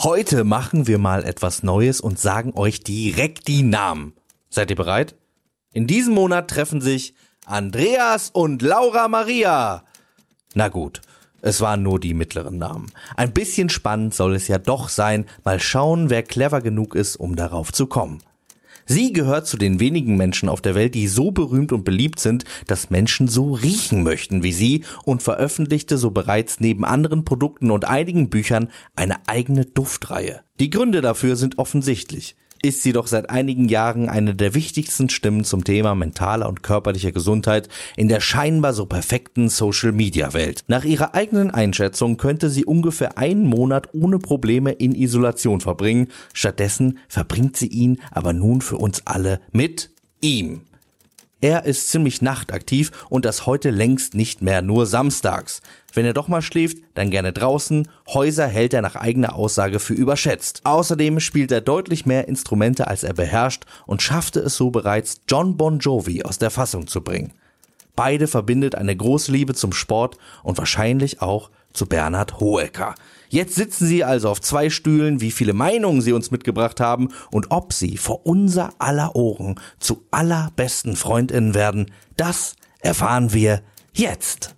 Heute machen wir mal etwas Neues und sagen euch direkt die Namen. Seid ihr bereit? In diesem Monat treffen sich Andreas und Laura Maria. Na gut, es waren nur die mittleren Namen. Ein bisschen spannend soll es ja doch sein. Mal schauen, wer clever genug ist, um darauf zu kommen. Sie gehört zu den wenigen Menschen auf der Welt, die so berühmt und beliebt sind, dass Menschen so riechen möchten wie sie und veröffentlichte so bereits neben anderen Produkten und einigen Büchern eine eigene Duftreihe. Die Gründe dafür sind offensichtlich ist sie doch seit einigen Jahren eine der wichtigsten Stimmen zum Thema mentaler und körperlicher Gesundheit in der scheinbar so perfekten Social-Media-Welt. Nach ihrer eigenen Einschätzung könnte sie ungefähr einen Monat ohne Probleme in Isolation verbringen. Stattdessen verbringt sie ihn aber nun für uns alle mit ihm. Er ist ziemlich nachtaktiv und das heute längst nicht mehr nur samstags. Wenn er doch mal schläft, dann gerne draußen. Häuser hält er nach eigener Aussage für überschätzt. Außerdem spielt er deutlich mehr Instrumente als er beherrscht und schaffte es so bereits, John Bon Jovi aus der Fassung zu bringen. Beide verbindet eine große Liebe zum Sport und wahrscheinlich auch zu Bernhard Hoeker. Jetzt sitzen sie also auf zwei Stühlen, wie viele Meinungen sie uns mitgebracht haben und ob sie vor unser aller Ohren zu allerbesten Freundinnen werden, das erfahren wir jetzt.